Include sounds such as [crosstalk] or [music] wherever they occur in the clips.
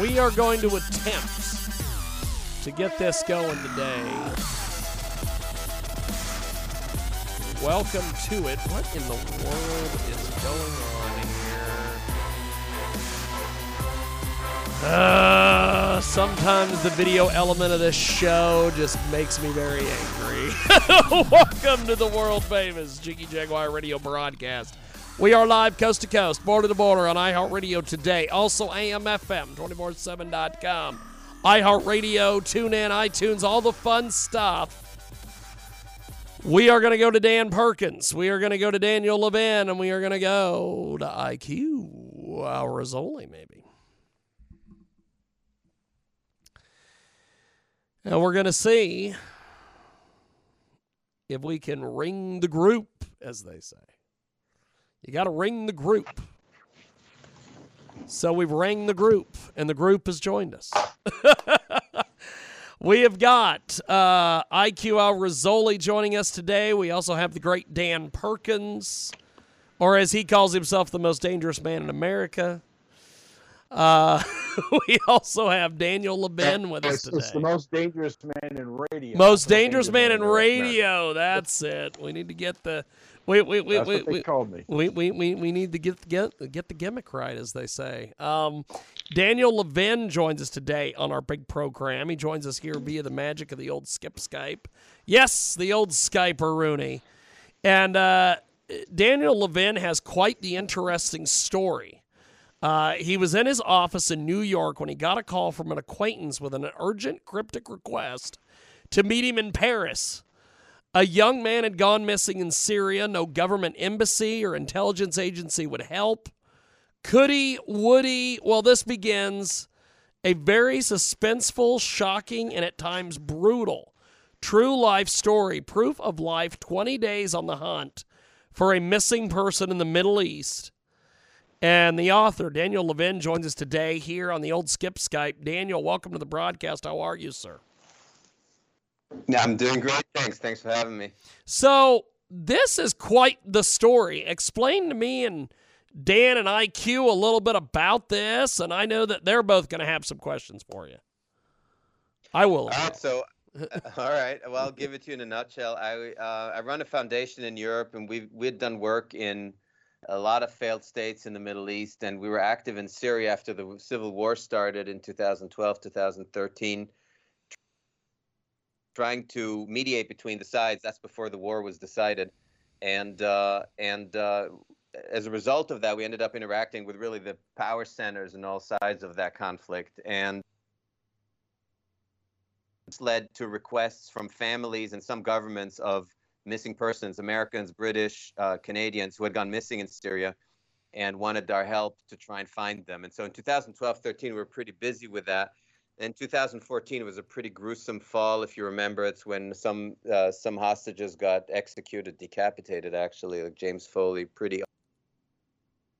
we are going to attempt to get this going today. Welcome to it. What in the world is going on here? Uh, sometimes the video element of this show just makes me very angry. [laughs] Welcome to the world famous Jiggy Jaguar radio broadcast. We are live coast to coast, border to border on iHeartRadio today. Also, AMFM247.com iHeartRadio, TuneIn, iTunes, all the fun stuff. We are going to go to Dan Perkins. We are going to go to Daniel Levin, and we are going to go to IQ uh, Rassooli, maybe. And we're going to see if we can ring the group, as they say. You got to ring the group. So we've rang the group, and the group has joined us. [laughs] we have got uh, IQ Al Rassooli joining us today. We also have the great Dan Perkins, or as he calls himself, the most dangerous man in America. Uh, [laughs] we also have Daniel Levin with us today. It's the most dangerous man in radio. Most dangerous man in radio. That's it. We need to get the Wait, wait, wait, That's wait, they wait. called me. We, we, we, we need to get get get the gimmick right, as they say. Um, Daniel Levin joins us today on our big program. He joins us here via the magic of the old Skip Skype. Yes, the old Skyper Rooney. And uh, Daniel Levin has quite the interesting story. Uh, he was in his office in New York when he got a call from an acquaintance with an urgent cryptic request to meet him in Paris. A young man had gone missing in Syria. No government embassy or intelligence agency would help. Could he? Would he? Well, this begins a very suspenseful, shocking, and at times brutal true life story. Proof of life 20 days on the hunt for a missing person in the Middle East. And the author, Daniel Levin, joins us today here on the old Skip Skype. Daniel, welcome to the broadcast. How are you, sir? Yeah, I'm doing great. Thanks. Thanks for having me. So this is quite the story. Explain to me and Dan and IQ a little bit about this, and I know that they're both going to have some questions for you. I will. All right. So, [laughs] all right. Well, I'll give it to you in a nutshell. I uh, I run a foundation in Europe, and we we'd done work in a lot of failed states in the Middle East, and we were active in Syria after the civil war started in 2012, 2013 trying to mediate between the sides. That's before the war was decided, and uh, and uh, as a result of that, we ended up interacting with really the power centers and all sides of that conflict, and it's led to requests from families and some governments of missing persons, Americans, British, uh, Canadians who had gone missing in Syria and wanted our help to try and find them. And so in 2012 13, we were pretty busy with that in 2014 it was a pretty gruesome fall if you remember. It's when some uh, some hostages got executed decapitated actually. Like james foley pretty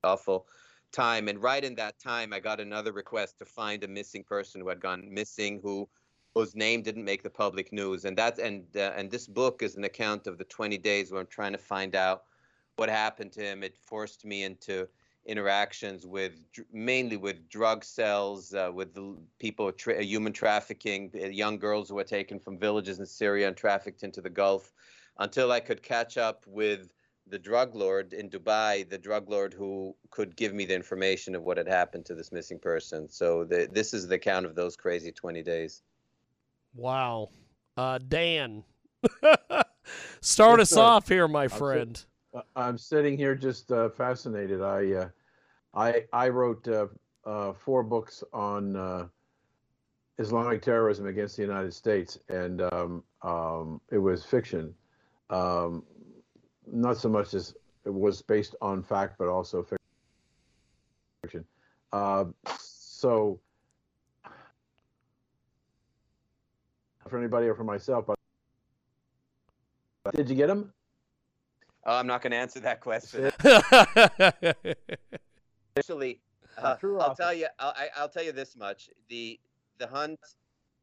awful time. And right in that time i got another request to find a missing person who had gone missing who whose name didn't make the public news. And that and uh, and this book is an account of the 20 days where i'm trying to find out what happened to him. It forced me into interactions with mainly with drug cells, uh, with the people tra- human trafficking, young girls who were taken from villages in Syria and trafficked into the Gulf, until I could catch up with the drug lord in Dubai, the drug lord who could give me the information of what had happened to this missing person. So the, this is the count of those crazy 20 days. Wow. Uh, Dan, [laughs] start Yes, us sir. off here, my I'll friend. Uh, I'm sitting here just uh, fascinated. I uh, I I wrote uh, uh, four books on uh, Islamic terrorism against the United States, and um, um, it was fiction, um, not so much as it was based on fact, but also fiction. So, for anybody or for myself, but did you get him? Oh, I'm not going to answer that question. [laughs] Actually, uh, I'll author. tell you. I'll, I- I'll tell you this much: the the hunt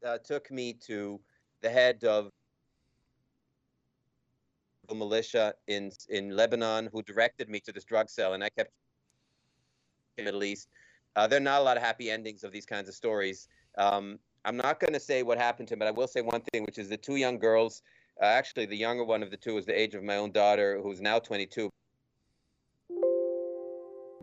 uh, took me to the head of the militia in in Lebanon, who directed me to this drug cell, and I kept in the Middle East. Uh, there are not a lot of happy endings of these kinds of stories. Um, I'm not going to say what happened to him, but I will say one thing, which is the two young girls. Uh, actually, the younger one of the two is the age of my own daughter, who's now 22.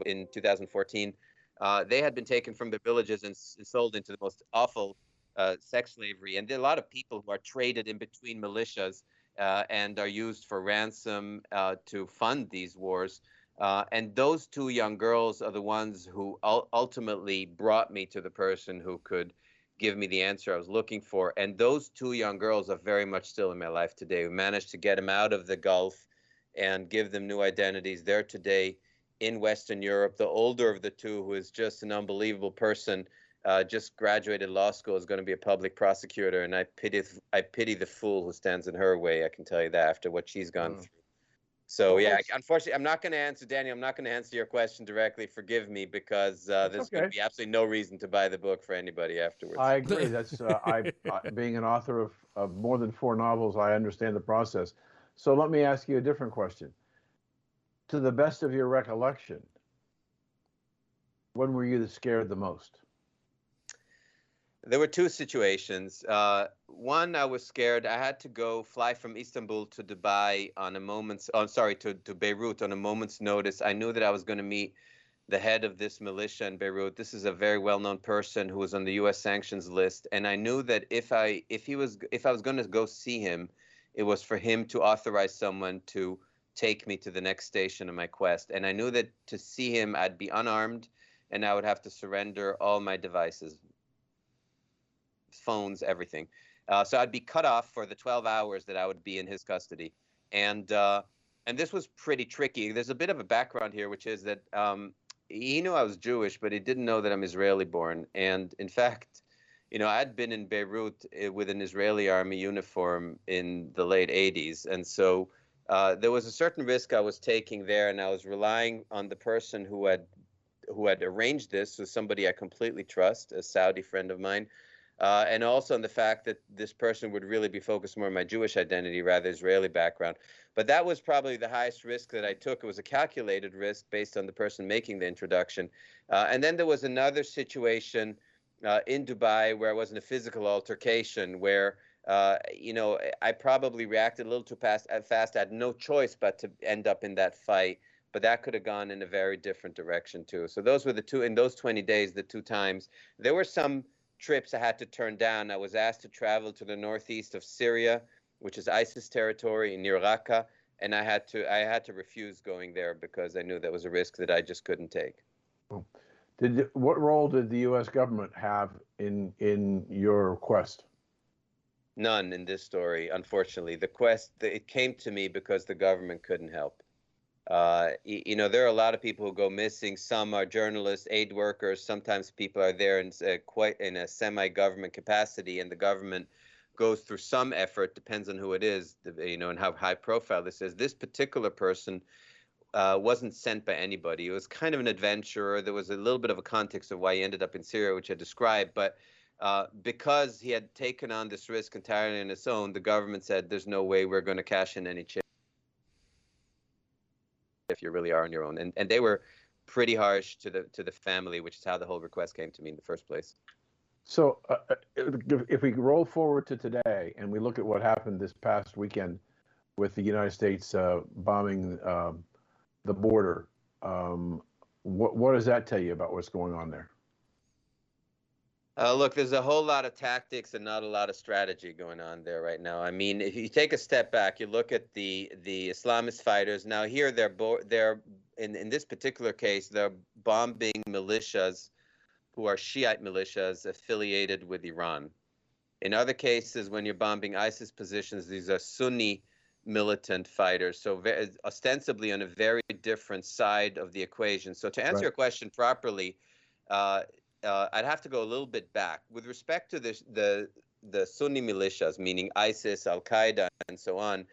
In 2014, uh, they had been taken from their villages and s- sold into the most awful uh, sex slavery. And there are a lot of people who are traded in between militias uh, and are used for ransom uh, to fund these wars. Uh, and those two young girls are the ones who ul- ultimately brought me to the person who could give me the answer I was looking for. And those two young girls are very much still in my life today. We managed to get them out of the Gulf and give them new identities. They're today in Western Europe. The older of the two, who is just an unbelievable person, uh, just graduated law school, is going to be a public prosecutor. And I pity, I pity the fool who stands in her way. I can tell you that after what she's gone Mm. through. So yeah, unfortunately, I'm not going to answer Daniel. I'm not going to answer your question directly. Forgive me, because uh, That's there's going to be absolutely no reason to buy the book for anybody afterwards. I agree. That's uh, [laughs] I, I being an author of, of more than four novels, I understand the process. So let me ask you a different question. To the best of your recollection, when were you the scared the most? There were two situations. Uh, one, I was scared. I had to go fly from Istanbul to Dubai on a moment's, oh, sorry, to, to Beirut on a moment's notice. I knew that I was going to meet the head of this militia in Beirut. This is a very well-known person who was on the U.S. sanctions list, and I knew that if I if he was if I was going to go see him, it was for him to authorize someone to take me to the next station of my quest. And I knew that to see him, I'd be unarmed, and I would have to surrender all my devices, phones, everything. Uh, so I'd be cut off for the 12 hours that I would be in his custody. And uh, and this was pretty tricky. There's a bit of a background here, which is that um, he knew I was Jewish, but he didn't know that I'm Israeli born. And in [laughs] fact, you know, I'd been in Beirut uh, with an Israeli army uniform in the late 80s. And so uh, there was a certain risk I was taking there, and I was relying on the person who had who had arranged this was somebody I completely trust, a Saudi friend of mine, uh, and also on the fact that this person would really be focused more on my Jewish identity rather Israeli background. But that was probably the highest risk that I took. It was a calculated risk based on the person making the introduction. Uh, and then there was another situation uh, in Dubai where it wasn't a physical altercation where. Uh, you know, I probably reacted a little too fast. uh, Fast, I had no choice but to end up in that fight. But that could have gone in a very different direction too. So those were the two in those 20 days, the two times. There were some trips I had to turn down. I was asked to travel to the northeast of Syria, which is ISIS territory near Raqqa, and I had to I had to refuse going there because I knew that was a risk that I just couldn't take. Did what role did the U.S. government have in in your quest? None in this story, unfortunately. The quest it came to me because the government couldn't help. Uh, you know, there are a lot of people who go missing. Some are journalists, aid workers. Sometimes people are there in uh, quite in a semi-government capacity, and the government goes through some effort. Depends on who it is, you know, and how high profile this is. This particular person uh, wasn't sent by anybody. It was kind of an adventurer. There was a little bit of a context of why he ended up in Syria, which I described, but. Uh, because he had taken on this risk entirely on his own, the government said, "There's no way we're going to cash in any chip if you really are on your own." And and they were pretty harsh to the to the family, which is how the whole request came to me in the first place. So, uh, uh, if, we roll forward to today and we look at what happened this past weekend with the United States uh, bombing um, the border, um, what what does that tell you about what's going on there? Uh, look, there's a whole lot of tactics and not a lot of strategy going on there right now. I mean, if you take a step back, you look at the the Islamist fighters. Now here they're bo- they're in in this particular case they're bombing militias who are Shiite militias affiliated with Iran. In other cases, when you're bombing ISIS positions, these are Sunni militant fighters, so ostensibly on a very different side of the equation. So to answer Right. your question properly, uh, uh, I'd have to go a little bit back with respect to the the the Sunni militias, meaning ISIS, Al Qaeda, and so on.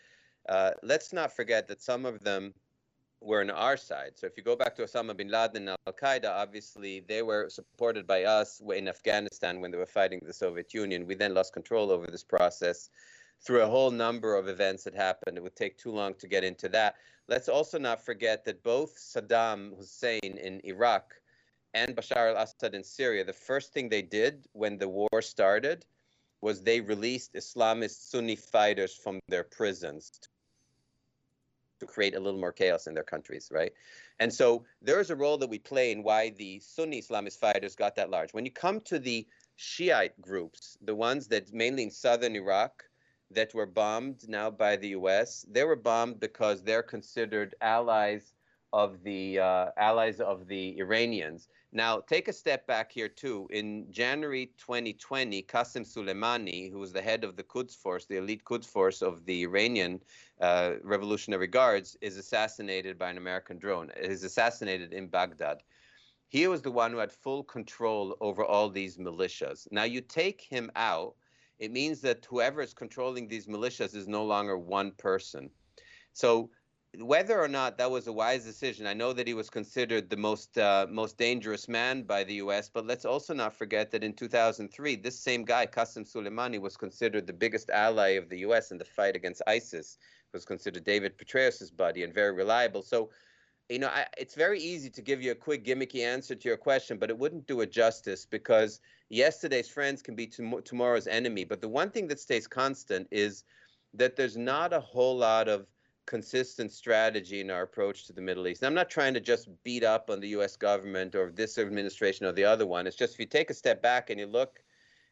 Uh, let's not forget that some of them were on our side. So if you go back to Osama bin Laden and Al Qaeda, obviously they were supported by us in Afghanistan when they were fighting the Soviet Union. We then lost control over this process through a whole number of events that happened. It would take too long to get into that. Let's also not forget that both Saddam Hussein in Iraq and Bashar al Assad in Syria, the first thing they did when the war started was they released Islamist Sunni fighters from their prisons to create a little more chaos in their countries, right? And so there is a role that we play in why the Sunni Islamist fighters got that large. When you come to the Shiite groups, the ones that mainly in southern Iraq that were bombed now by the U.S., they were bombed because they're considered allies of the uh, allies of the Iranians. Now, take a step back here too. In January 2020, Qasem Soleimani, who was the head of the Quds Force, the elite Quds Force of the Iranian uh, Revolutionary Guards, is assassinated by an American drone. Is assassinated in Baghdad. He was the one who had full control over all these militias. Now, you take him out, it means that whoever is controlling these militias is no longer one person. So whether or not that was a wise decision, I know that he was considered the most uh, most dangerous man by the U.S. But let's also not forget that in 2003, this same guy, Qasem Soleimani, was considered the biggest ally of the U.S. in the fight against ISIS. Was considered David Petraeus's buddy and very reliable. So, you know, I, it's very easy to give you a quick gimmicky answer to your question, but it wouldn't do it justice because yesterday's friends can be tom- tomorrow's enemy. But the one thing that stays constant is that there's not a whole lot of consistent strategy in our approach to the Middle East. And I'm not trying to just beat up on the US government or this administration or the other one. It's just if you take a step back and you look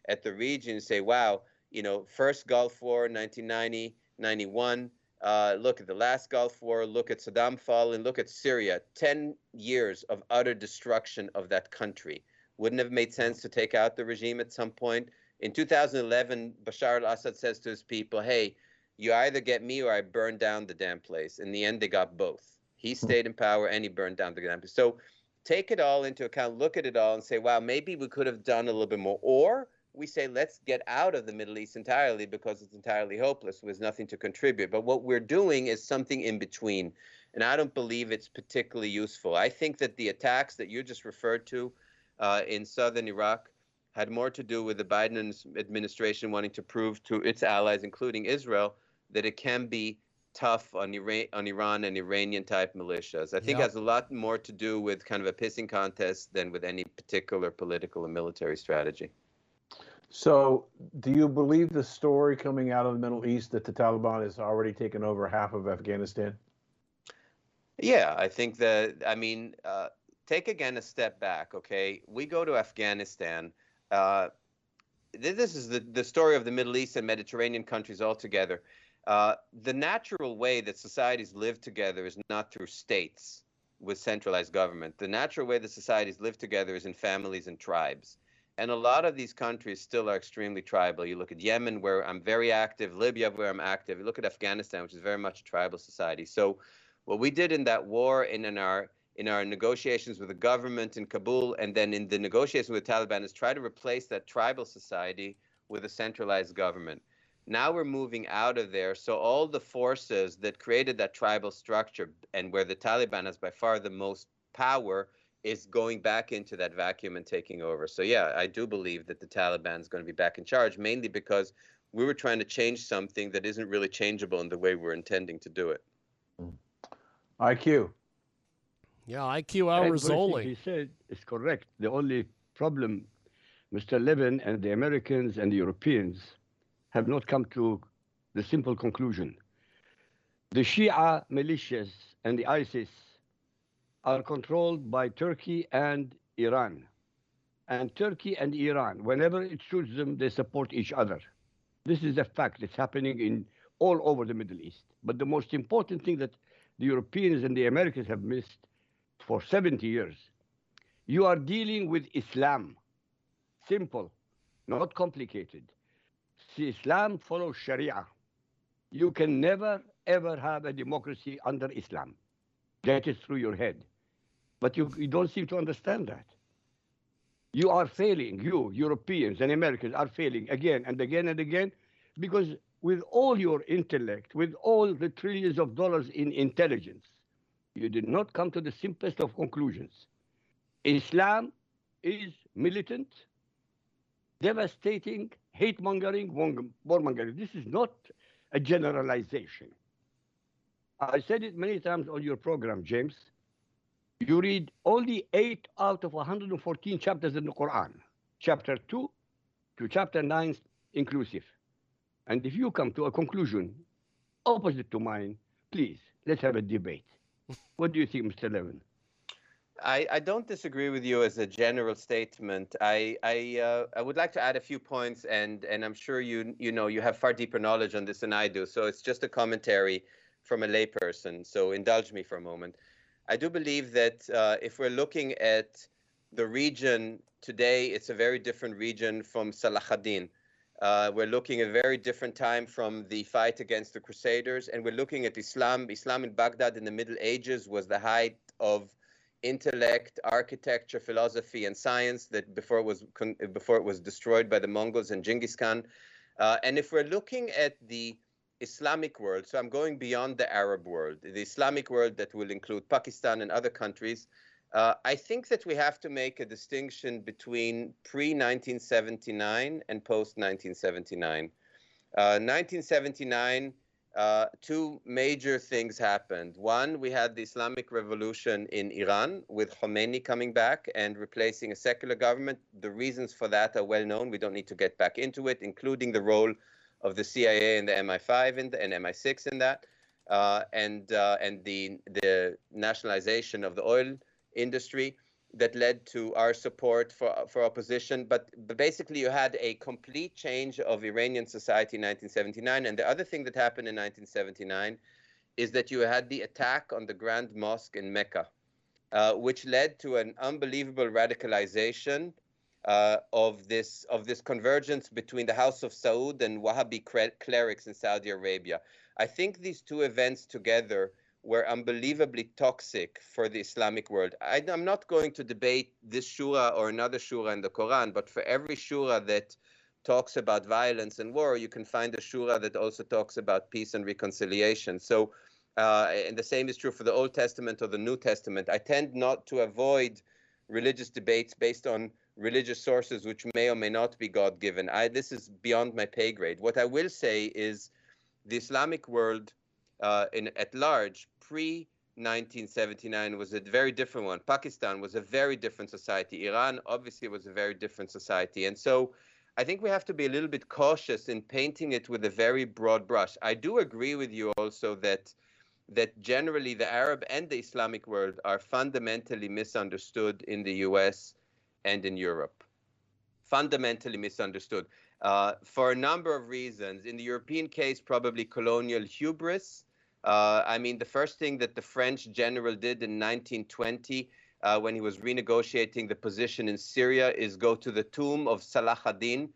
at the region and say, wow, you know, first Gulf War, 1990, 91, uh, look at the last Gulf War, look at Saddam falling, look at Syria, 10 years of utter destruction of that country. Wouldn't have made sense to take out the regime at some point. In 2011, Bashar al Assad says to his people, hey, you either get me or I burn down the damn place. In the end, they got both. He stayed in power and he burned down the damn place. So take it all into account, look at it all, and say, wow, maybe we could have done a little bit more. Or we say, let's get out of the Middle East entirely because it's entirely hopeless with nothing to contribute. But what we're doing is something in between. And I don't believe it's particularly useful. I think that the attacks that you just referred to uh, in southern Iraq had more to do with the Biden administration wanting to prove to its allies, including Israel, that it can be tough on Iran, on Iran and Iranian type militias. I think it has a lot more to do with kind of a pissing contest than with any particular political and military strategy. So, do you believe the story coming out of the Middle East that the Taliban has already taken over half of Afghanistan? Yeah, I think that, I mean, uh, take again a step back, okay? We go to Afghanistan. Uh, this is the, the story of the Middle East and Mediterranean countries altogether. Uh, the natural way that societies live together is not through states with centralized government. The natural way that societies live together is in families and tribes. And a lot of these countries still are extremely tribal. You look at Yemen, where I'm very active, Libya, where I'm active. You look at Afghanistan, which is very much a tribal society. So, what we did in that war and in our in our negotiations with the government in Kabul and then in the negotiations with the Taliban is try to replace that tribal society with a centralized government. Now we're moving out of there. So all the forces that created that tribal structure and where the Taliban has by far the most power is going back into that vacuum and taking over. So yeah, I do believe that the Taliban is going to be back in charge, mainly because we were trying to change something that isn't really changeable in the way we're intending to do it. Hmm. IQ. Yeah, IQ hours Everything only. He said is correct. The only problem, Mr. Levin and the Americans and the Europeans have not come to the simple conclusion. The Shia militias and the ISIS are controlled by Turkey and Iran. And Turkey and Iran, whenever it suits them, they support each other. This is a fact that's happening in all over the Middle East. But the most important thing that the Europeans and the Americans have missed for 70 years, you are dealing with Islam. Simple, not complicated. See, Islam follows Sharia. You can never ever have a democracy under Islam. Get it through your head. But you, you don't seem to understand that. You are failing, you, Europeans and Americans, are failing again and again and again because with all your intellect, with all the trillions of dollars in intelligence, you did not come to the simplest of conclusions. Islam is militant, devastating, hate mongering, war mongering. This is not a generalization. I said it many times on your program, James. You read only 8 out of 114 chapters in the Quran, chapter 2 to chapter 9 inclusive. And if you come to a conclusion opposite to mine, please, let's have a debate. [laughs] what do you think, Mr. Levin? I, I don't disagree with you as a general statement. I I, uh, I would like to add a few points, and and I'm sure you you know you have far deeper knowledge on this than I do. So it's just a commentary from a layperson. So indulge me for a moment. I do believe that uh, if we're looking at the region today, it's a very different region from Salah ad-Din. Uh, we're looking at a very different time from the fight against the Crusaders, and we're looking at Islam. Islam in Baghdad in the Middle Ages was the height of intellect, architecture, philosophy, and science that before it was before it was destroyed by the Mongols and Genghis Khan. Uh, and if we're looking at the Islamic world, so I'm going beyond the Arab world, the Islamic world that will include Pakistan and other countries, uh, I think that we have to make a distinction between pre 1979 and post 1979. Uh, 1979 uh, two major things happened. One, we had the Islamic Revolution in Iran with Khomeini coming back and replacing a secular government. The reasons for that are well known. We don't need to get back into it, including the role of the CIA and the MI5 in the, and MI6 in that, uh, and uh, and the the nationalization of the oil industry that led to our support for for opposition. But, but basically, you had a complete change of Iranian society in 1979. And the other thing that happened in 1979 is that you had the attack on the Grand Mosque in Mecca, uh, which led to an unbelievable radicalization uh, of this of this convergence between the House of Saud and Wahhabi clerics in Saudi Arabia. I think these two events together were unbelievably toxic for the Islamic world. I, am not going to debate this shura or another shura in the Quran, but for every shura that talks about violence and war, you can find a shura that also talks about peace and reconciliation. So, uh, and the same is true for the Old Testament or the New Testament. I tend not to avoid religious debates based on religious sources which may or may not be God given. I, this is beyond my pay grade. What I will say is the Islamic world uh, in, at large pre 1979 was a very different one. Pakistan was a very different society. Iran obviously was a very different society. And so I think we have to be a little bit cautious in painting it with a very broad brush. I do agree with you also that that generally the Arab and the Islamic world are fundamentally misunderstood in the US and in Europe. Fundamentally misunderstood. Uh, for a number of reasons. In the European case, probably colonial hubris. Uh, I mean, the first thing that the French general did in 1920 uh, when he was renegotiating the position in Syria is go to the tomb of Salah ad-Din,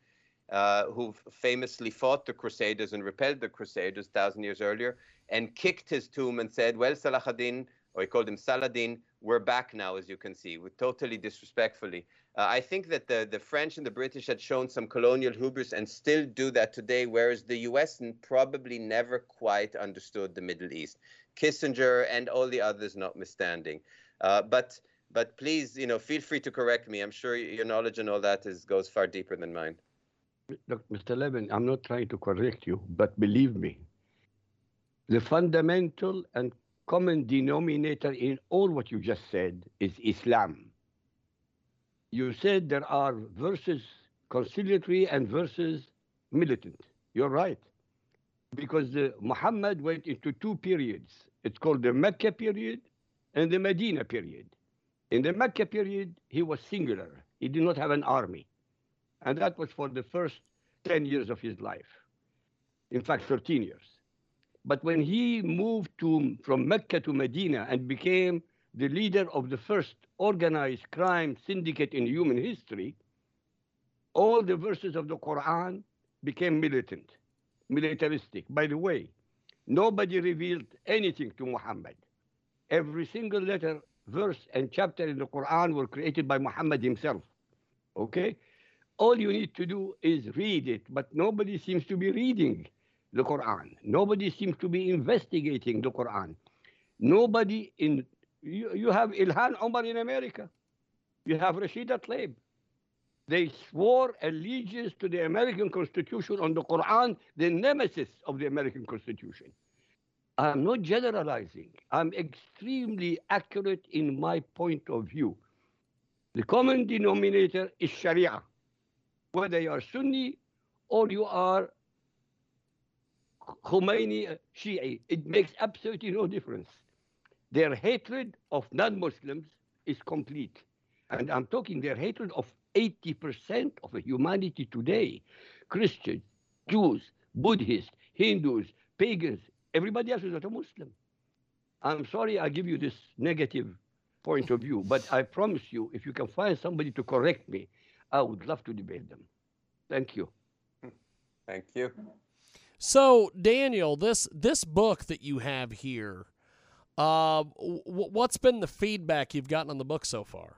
uh, who famously fought the Crusaders and repelled the Crusaders thousand years earlier, and kicked his tomb and said, "Well, Salah ad-Din, or he called him Saladin, we're back now, as you can see, with totally disrespectfully. Uh, I think that the, the French and the British had shown some colonial hubris and still do that today, whereas the US probably never quite understood the Middle East. Kissinger and all the others notwithstanding. Uh, but but please, you know, feel free to correct me. I'm sure your knowledge and all that is goes far deeper than mine. Look, Mr. Levin, I'm not trying to correct you, but believe me, the fundamental and common denominator in all what you just said is Islam. You said there are verses conciliatory and verses militant. You're right. Because uh, Muhammad went into two periods. It's called the Mecca period and the Medina period. In the Mecca period, he was singular. He did not have an army. And that was for the first 10 years of his life. In fact, 13 years. But when he moved to, from Mecca to Medina and became the leader of the first organized crime syndicate in human history, all the verses of the Quran became militant, militaristic. By the way, nobody revealed anything to Muhammad. Every single letter, verse, and chapter in the Quran were created by Muhammad himself. Okay? All you need to do is read it, but nobody seems to be reading the Quran. Nobody seems to be investigating the Quran. Nobody in you, you have Ilhan Omar in America. You have Rashida Tlaib. They swore allegiance to the American Constitution on the Quran, the nemesis of the American Constitution. I'm not generalizing. I'm extremely accurate in my point of view. The common denominator is Sharia. Whether you are Sunni or you are Khomeini uh, Shi'i, it makes absolutely no difference. Their hatred of non-Muslims is complete. And I'm talking their hatred of 80% of humanity today. Christians, Jews, Buddhists, Hindus, pagans, everybody else is not a Muslim. I'm sorry I give you this negative point of view, but I promise you, if you can find somebody to correct me, I would love to debate them. Thank you. Thank you. So, Daniel, this this book that you have here, uh, w- what's been the feedback you've gotten on the book so far?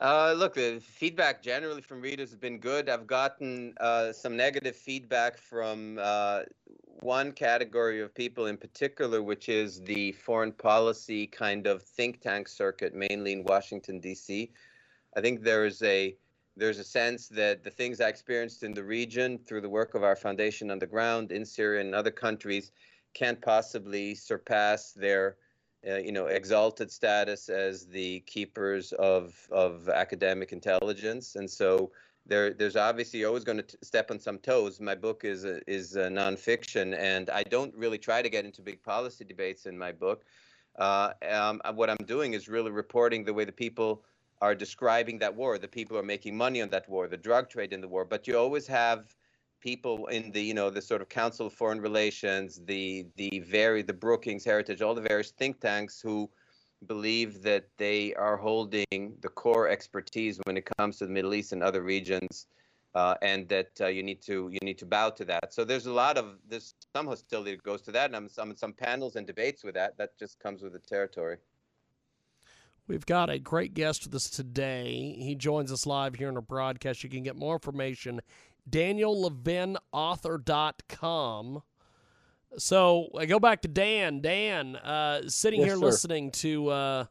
Uh, look, the feedback generally from readers has been good. I've gotten uh, some negative feedback from uh, one category of people in particular, which is the foreign policy kind of think tank circuit, mainly in Washington D.C. I think there is a there's a sense that the things I experienced in the region through the work of our foundation on the ground in Syria and other countries can't possibly surpass their uh, you know, exalted status as the keepers of of academic intelligence, and so there there's obviously always going to step on some toes. My book is a, is a nonfiction, and I don't really try to get into big policy debates in my book. Uh, um, what I'm doing is really reporting the way the people are describing that war, the people are making money on that war, the drug trade in the war. But you always have people in the you know the sort of Council of Foreign Relations, the the very the Brookings Heritage, all the various think tanks who believe that they are holding the core expertise when it comes to the Middle East and other regions, uh, and that uh, you need to you need to bow to that. So there's a lot of there's some hostility that goes to that, and I'm some some panels and debates with that. That just comes with the territory. We've got a great guest with us today. He joins us live here in our broadcast. You can get more information daniellevinauthor.com. So I go back to Dan. Dan, uh, sitting Yes, here sir. listening to uh,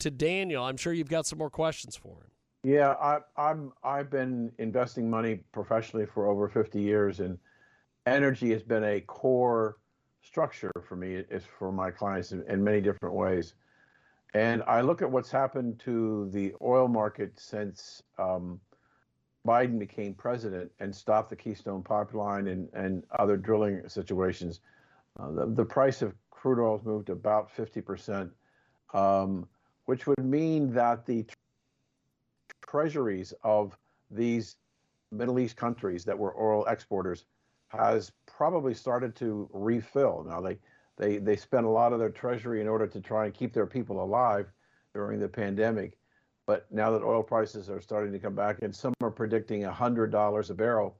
to Daniel, I'm sure you've got some more questions for him. Yeah, I, I'm I've been investing money professionally for over 50 years, and energy has been a core structure for me. It's for my clients in, in many different ways, and I look at what's happened to the oil market since um, Biden became president and stopped the Keystone Pipeline and and other drilling situations. Uh, the the price of crude oil has moved about 50 percent, um, which would mean that the treasuries of these Middle East countries that were oil exporters has probably started to refill. Now they they they spent a lot of their treasury in order to try and keep their people alive during the pandemic. But now that oil prices are starting to come back, and some are predicting hundred dollars a barrel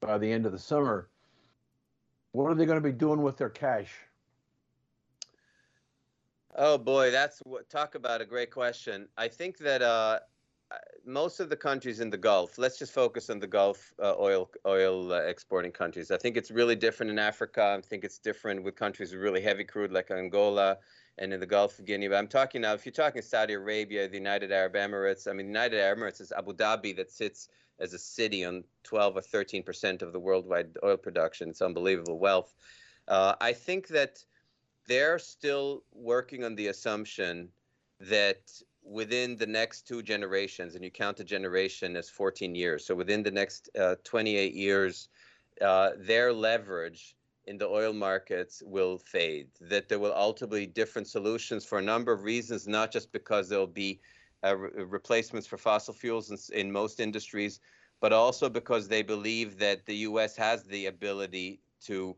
by the end of the summer, what are they going to be doing with their cash? Oh boy, that's what talk about a great question. I think that uh, most of the countries in the Gulf. Let's just focus on the Gulf uh, oil oil uh, exporting countries. I think it's really different in Africa. I think it's different with countries with really heavy crude like Angola and in the Gulf of Guinea. But I'm talking now. If you're talking Saudi Arabia, the United Arab Emirates. I mean, the United Arab Emirates is Abu Dhabi that sits as a city on 12 or 13 percent of the worldwide oil production. It's unbelievable wealth. Uh, I think that they're still working on the assumption that within the next two generations, and you count a generation as 14 years, so within the next uh, 28 years, uh, their leverage in the oil markets will fade. That there will ultimately be different solutions for a number of reasons, not just because there'll be uh, re- replacements for fossil fuels in, in most industries, but also because they believe that the U.S. has the ability to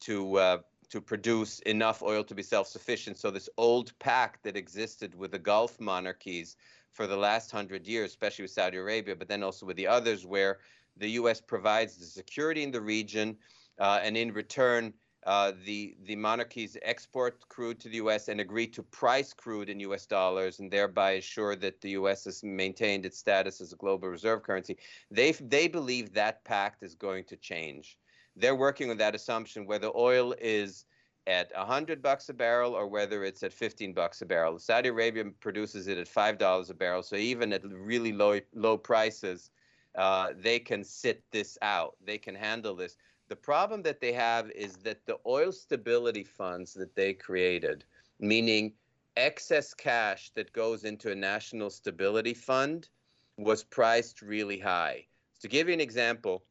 to uh, to produce enough oil to be self-sufficient. So this old pact that existed with the Gulf monarchies for the last hundred years, especially with Saudi Arabia, but then also with the others, where the U.S. provides the security in the region, uh, and in return, uh, the the monarchies export crude to the U.S. and agree to price crude in U.S. dollars, and thereby assure that the U.S. has maintained its status as a global reserve currency. They they believe that pact is going to change. They're working on that assumption whether oil is at 100 bucks a barrel or whether it's at 15 bucks a barrel. Saudi Arabia produces it at five dollars a barrel, so even at really low low prices, uh, they can sit this out. They can handle this. The problem that they have is that the oil stability funds that they created, meaning excess cash that goes into a national stability fund, was priced really high. To give you an example,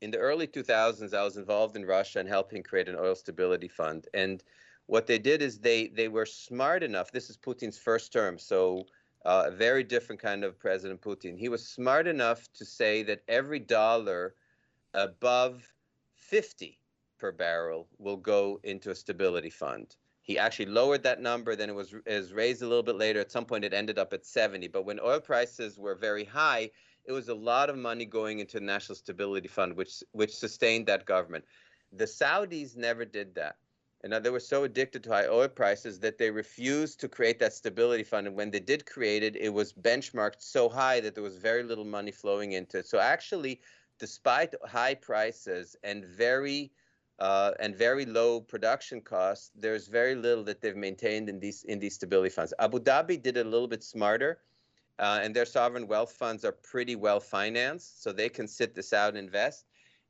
in the early 2000s, I was involved in Russia and helping create an oil stability fund. And what they did is they they were smart enough. This is Putin's first term, so uh, a very different kind of President Putin. He was smart enough to say that every dollar above 50 per barrel will go into a stability fund. He actually lowered that number, then it was, it was raised a little bit later. At some point, it ended up at 70. But when oil prices were very high, it was a lot of money going into the National Stability Fund, which which sustained that government. The Saudis never did that. And they were so addicted to high oil prices that they refused to create that stability fund. And when they did create it, it was benchmarked so high that there was very little money flowing into it. So actually, despite high prices and very uh, and very low production costs, there's very little that they've maintained in these in these stability funds. Abu Dhabi did it a little bit smarter, uh, and their sovereign wealth funds are pretty well financed, so they can sit this out and invest.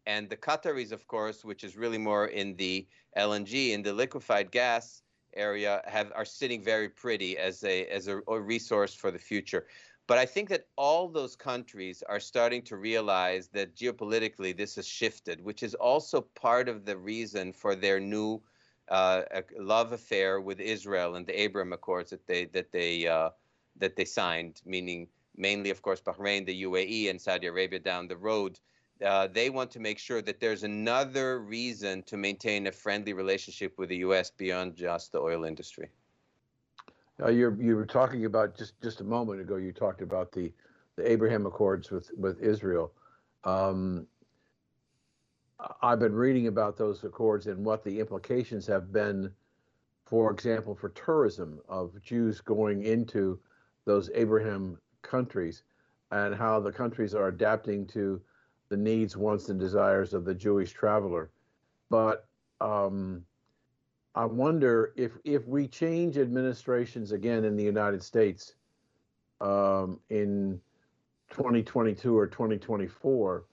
And the Qataris, of course, which is really more in the LNG in the liquefied gas area, have are sitting very pretty as a as a, a resource for the future. But I think that all those countries are starting to realize that geopolitically this has shifted, which is also part of the reason for their new uh, love affair with Israel and the Abraham Accords that they that they uh, that they signed, meaning mainly, of course, Bahrain, the UAE, and Saudi Arabia down the road. Uh, they want to make sure that there's another reason to maintain a friendly relationship with the U.S. beyond just the oil industry. Uh, you you were talking about just just a moment ago. You talked about the the Abraham Accords with with Israel. Um, I've been reading about those accords and what the implications have been, for example, for tourism of Jews going into those Abraham countries, and how the countries are adapting to the needs, wants, and desires of the Jewish traveler. But um, I wonder if if we change administrations again in the United States um, in 2022 or 2024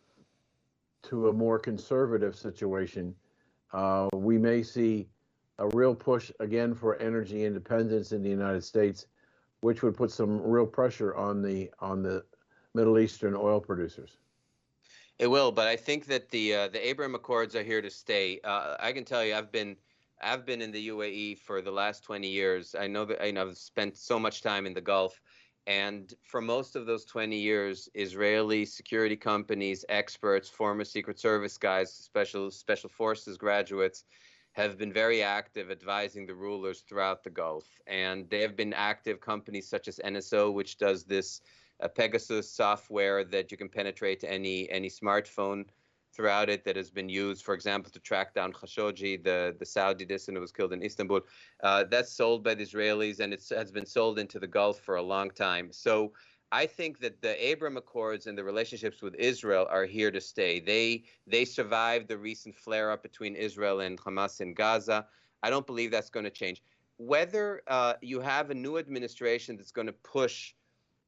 to a more conservative situation, uh, we may see a real push again for energy independence in the United States, which would put some real pressure on the on the Middle Eastern oil producers. It will, but I think that the uh, the Abraham Accords are here to stay. Uh, I can tell you, I've been I've been in the UAE for the last 20 years. I know that I know, I've spent so much time in the Gulf. And for most of those 20 years, Israeli security companies, experts, former Secret Service guys, special special forces graduates, have been very active advising the rulers throughout the Gulf. And they have been active companies such as NSO, which does this uh, Pegasus software that you can penetrate any any smartphone throughout it that has been used, for example, to track down Khashoggi, the, the Saudi dissident who was killed in Istanbul. Uh, that's sold by the Israelis and it has been sold into the Gulf for a long time. So I think that the Abraham Accords and the relationships with Israel are here to stay. They they survived the recent flare up between Israel and Hamas in Gaza. I don't believe that's going to change. Whether uh, you have a new administration that's going to push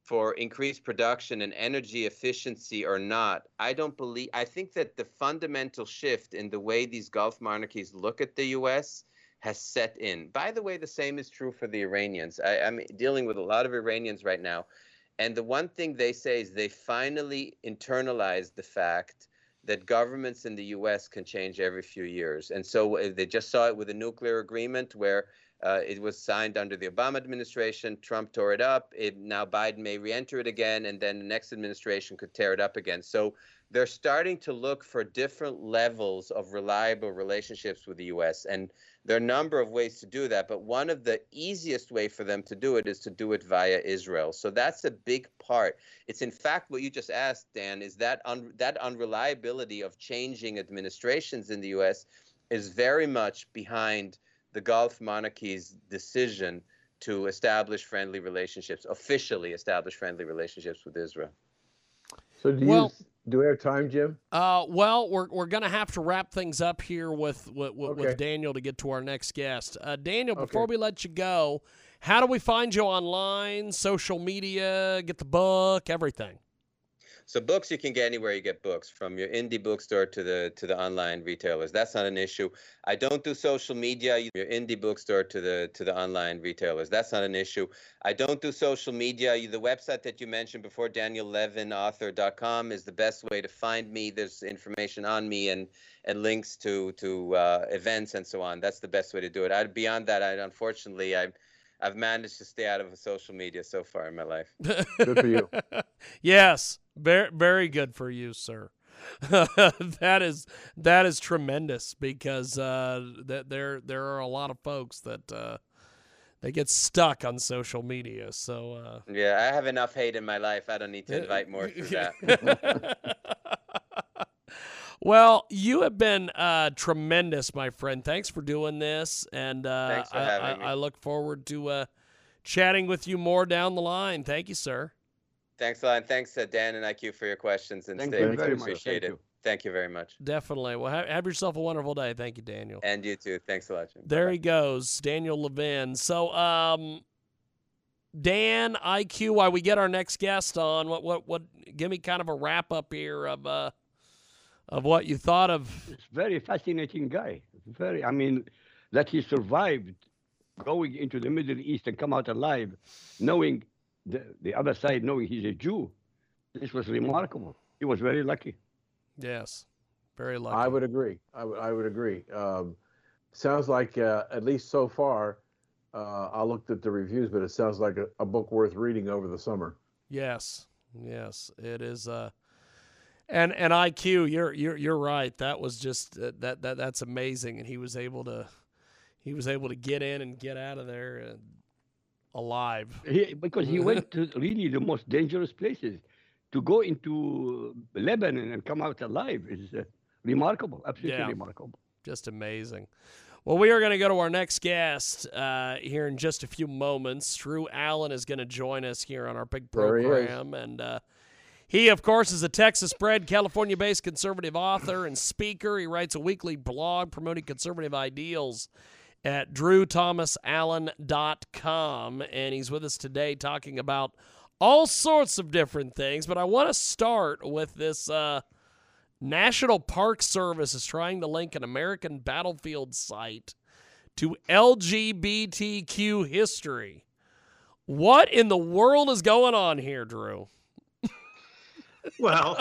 for increased production and energy efficiency or not, I don't believe, I think that the fundamental shift in the way these Gulf monarchies look at the U.S. has set in. By the way, the same is true for the Iranians. I, I'm dealing with a lot of Iranians right now. And the one thing they say is they finally internalized the fact that governments in the US can change every few years. And so uh, they just saw it with a nuclear agreement where Uh, it was signed under the Obama administration. Trump tore it up. It, now Biden may re-enter it again, and then the next administration could tear it up again. So they're starting to look for different levels of reliable relationships with the U.S. and there are a number of ways to do that, but one of the easiest way for them to do it is to do it via Israel. So that's a big part. It's in fact what you just asked, Dan, is that un- that unreliability of changing administrations in the U.S. is very much behind the Gulf monarchies' decision to establish friendly relationships, officially establish friendly relationships with Israel. So do you Well- do we have time, Jim? Uh, well, we're, we're going to have to wrap things up here with with, with, Okay. with Daniel to get to our next guest. Uh, Daniel, before Okay. we let you go, how do we find you online, social media, get the book, everything? So books you can get anywhere you get books, from your indie bookstore to the to the online retailers. That's not an issue. I don't do social media. Your indie bookstore to the to the online retailers. That's not an issue. I don't do social media. The website that you mentioned before, DanielLevinAuthor.com, is the best way to find me. There's information on me and and links to to uh, events and so on. That's the best way to do it. I, beyond that, I unfortunately I. I've managed to stay out of social media so far in my life. [laughs] Good for you. [laughs] yes, very very good for you, sir. [laughs] that is that is tremendous because uh, that there there are a lot of folks that uh, they get stuck on social media. So uh, Yeah, I have enough hate in my life. I don't need to invite more through that. Well, you have been uh, tremendous, my friend. Thanks for doing this, and uh, Thanks for I, having I, me. I look forward to uh, chatting with you more down the line. Thank you, sir. Thanks a lot. And thanks to Dan and IQ for your questions and Thank you statements. very We much. appreciate Thank it. you. Thank you very much. Definitely. Well, have, have yourself a wonderful day. Thank you, Daniel. And you too. Thanks a lot, Jim. There Bye-bye. he goes, Daniel Levin. So, um, Dan, IQ, while we get our next guest on, what, what, what? Give me kind of a wrap up here of, uh, of what you thought of. It's very fascinating guy. Very, I mean, that he survived going into the Middle East and come out alive, knowing the, the other side, knowing he's a Jew. This was remarkable. He was very lucky. Yes, very lucky. I would agree. I would I would agree. Um, sounds like uh, at least so far. Uh, I looked at the reviews, but it sounds like a, a book worth reading over the summer. Yes, yes, it is. Uh, and and IQ, you're you're you're right. That was just uh, that that that's amazing, and he was able to he was able to get in and get out of there and alive. He, because he went to [laughs] really the most dangerous places. To go into Lebanon and come out alive is uh, remarkable, absolutely Yeah. remarkable. Just amazing. Well, we are going to go to our next guest uh, here in just a few moments. Drew Allen is going to join us here on our big There he is. program, and uh, he, of course, is a Texas-bred, California-based conservative author and speaker. He writes a weekly blog promoting conservative ideals at drewthomasallen.com, and he's with us today talking about all sorts of different things. But I want to start with this. Uh, National Park Service is trying to link an American battlefield site to LGBTQ history. What in the world is going on here, Drew? Well,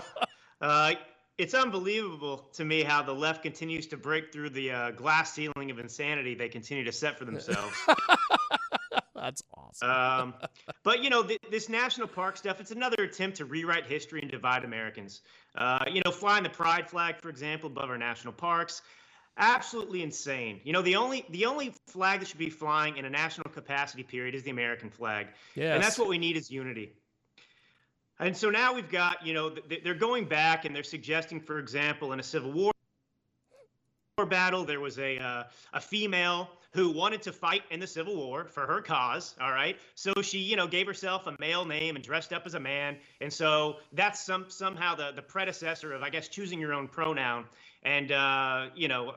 uh, it's unbelievable to me how the left continues to break through the uh, glass ceiling of insanity they continue to set for themselves. [laughs] That's awesome. um, but you know, th- this national park stuff, it's another attempt to rewrite history and divide Americans. Uh, you know, flying the pride flag, for example, above our national parks, absolutely insane. You know, the only the only flag that should be flying in a national capacity period is the American flag. yes. And that's what we need is unity. And so now we've got, you know, they're going back and they're suggesting, for example, in a Civil War battle, there was a uh, a female who wanted to fight in the Civil War for her cause. All right, so she, you know, gave herself a male name and dressed up as a man, and so that's some somehow the the predecessor of, I guess, choosing your own pronoun and uh, you know,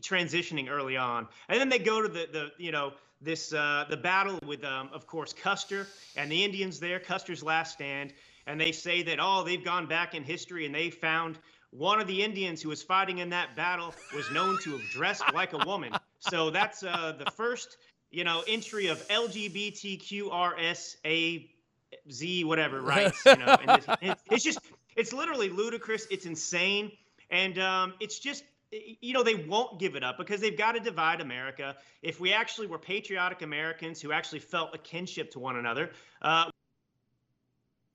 transitioning early on. And then they go to the the you know this uh, the battle with, um, of course, Custer and the Indians there, Custer's last stand, and they say that oh they've gone back in history and they found one of the Indians who was fighting in that battle was known to have dressed [laughs] like a woman. So that's uh, the first you know entry of LGBTQRSAZ whatever rights. You know, [laughs] it's, it's just it's literally ludicrous. It's insane, and um, it's just you know, they won't give it up because they've got to divide America. If we actually were patriotic Americans who actually felt a kinship to one another, uh,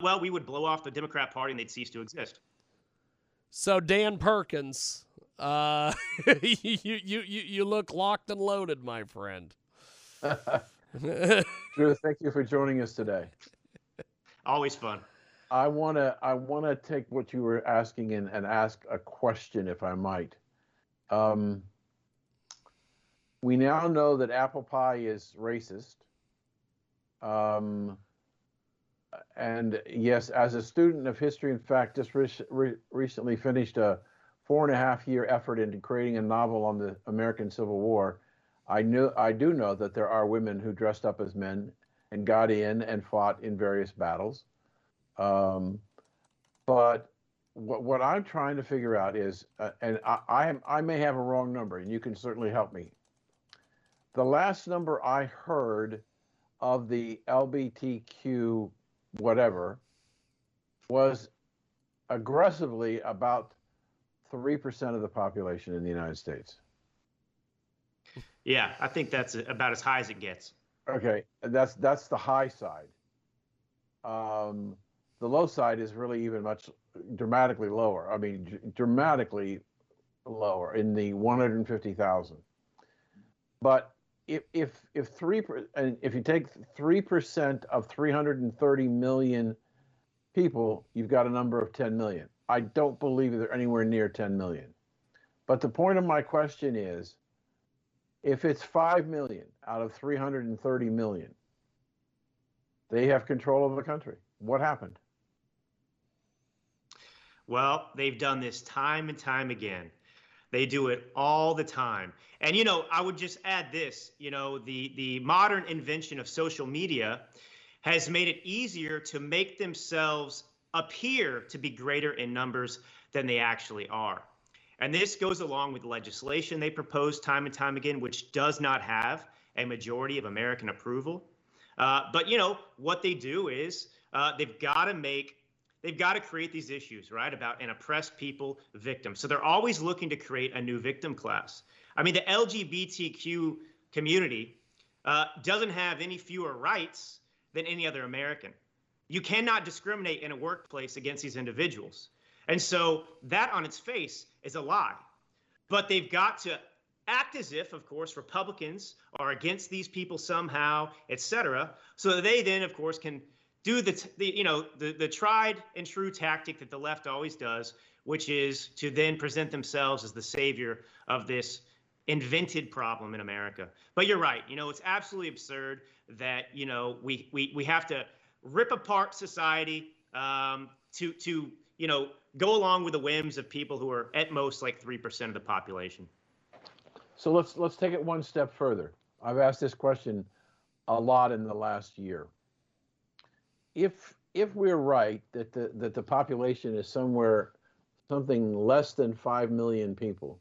well, we would blow off the Democrat Party and they'd cease to exist. So Dan Perkins, uh, [laughs] you, you you you look locked and loaded, my friend. [laughs] Drew, thank you for joining us today. Always fun. I want to I want to take what you were asking and, and ask a question, if I might. Um, we now know that apple pie is racist. Um, and yes, as a student of history in fact, just re- re- recently finished a four and a half year effort into creating a novel on the American Civil War. I knew I do know that there are women who dressed up as men and got in and fought in various battles. Um, but what, what I'm trying to figure out is, uh, and I, I, I may have a wrong number, and you can certainly help me. The last number I heard of the LBTQ whatever was aggressively about 3% of the population in the United States. Yeah, I think that's about as high as it gets. Okay, that's that's the high side. Um, the low side is really even much dramatically lower. I mean, d- dramatically lower in the 150,000. But if if if three if you take three percent of 330 million people, you've got a number of 10 million. I don't believe they're anywhere near 10 million. But the point of my question is, if it's 5 million out of 330 million, they have control of the country. What happened? Well, they've done this time and time again. They do it all the time. And you know, I would just add this, you know, the the modern invention of social media has made it easier to make themselves appear to be greater in numbers than they actually are. And this goes along with legislation they propose time and time again, which does not have a majority of American approval. Uh, but you know what they do is uh, they've got to make they've got to create these issues, right, about an oppressed people victim. So they're always looking to create a new victim class. I mean, the LGBTQ community uh, doesn't have any fewer rights than any other American. You cannot discriminate in a workplace against these individuals. And so that on its face is a lie. But they've got to act as if, of course, Republicans are against these people somehow, et cetera, so that they then, of course, can do the, the you know the, the tried and true tactic that the left always does, which is to then present themselves as the savior of this invented problem in America. But you're right. You know, it's absolutely absurd that you know we we we have to rip apart society um, to to you know go along with the whims of people who are at most like three percent of the population. So let's let's take it one step further. I've asked this question a lot in the last year. If if we're right that the that the population is somewhere something less than five million people,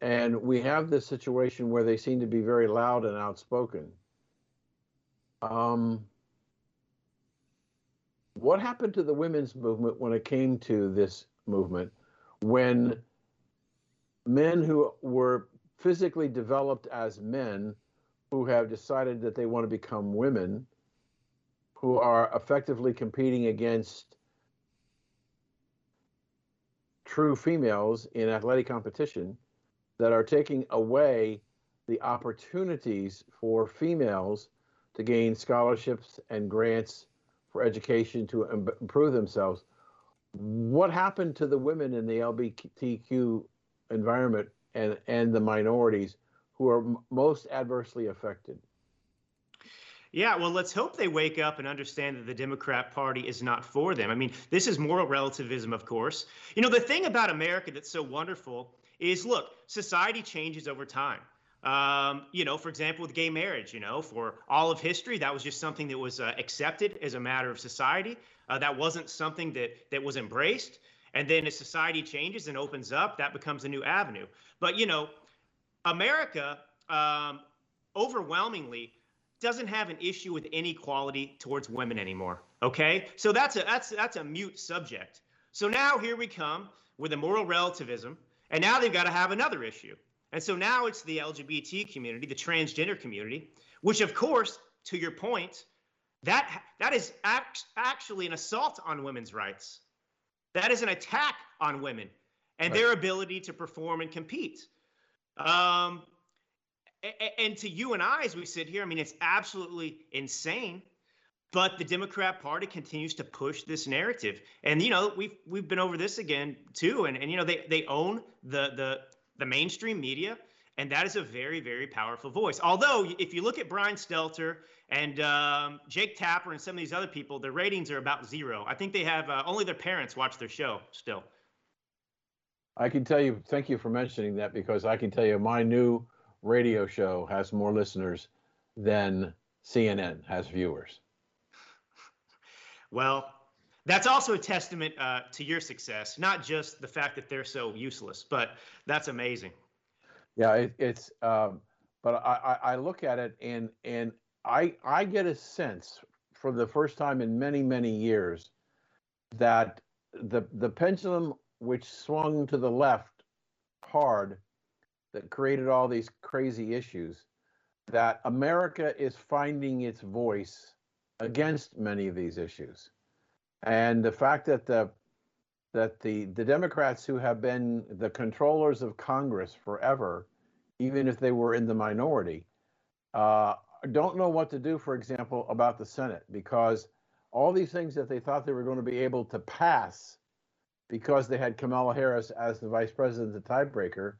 and we have this situation where they seem to be very loud and outspoken. Um, what happened to the women's movement when it came to this movement? When men who were physically developed as men who have decided that they want to become women who are effectively competing against true females in athletic competition that are taking away the opportunities for females to gain scholarships and grants for education to Im- improve themselves. What happened to the women in the LGBTQ environment and, and the minorities who are most adversely affected? Yeah, well, let's hope they wake up and understand that the Democrat Party is not for them. I mean, this is moral relativism, of course. You know, the thing about America that's so wonderful is look, society changes over time. Um, you know, for example, with gay marriage, you know, for all of history, that was just something that was uh, accepted as a matter of society. Uh, that wasn't something that that was embraced. And then as society changes and opens up, that becomes a new avenue. But you know, America um, overwhelmingly doesn't have an issue with inequality towards women anymore. Okay, so that's a that's that's a mute subject. So now here we come with a moral relativism And now they've got to have another issue. And so now it's the LGBT community, the transgender community, which, of course, to your point, that that is act, actually an assault on women's rights. That is an attack on women and right. their ability to perform and compete. Um, and to you and I, as we sit here, I mean, it's absolutely insane. But the Democrat Party continues to push this narrative, and you know we've we've been over this again too, and and you know they they own the the the mainstream media, and that is a very very powerful voice. Although if you look at Brian Stelter and um, Jake Tapper and some of these other people, their ratings are about zero. I think they have uh, only their parents watch their show still. I can tell you, thank you for mentioning that because I can tell you my new radio show has more listeners than CNN has viewers. Well, that's also a testament uh, to your success, not just the fact that they're so useless, but that's amazing. Yeah, it, it's. Um, but I, I look at it and and I I get a sense for the first time in many many years that the the pendulum which swung to the left hard that created all these crazy issues that America is finding its voice against many of these issues. And the fact that the that the the Democrats who have been the controllers of Congress forever, even if they were in the minority, uh, don't know what to do, for example, about the Senate because all these things that they thought they were going to be able to pass because they had Kamala Harris as the vice president, the tiebreaker,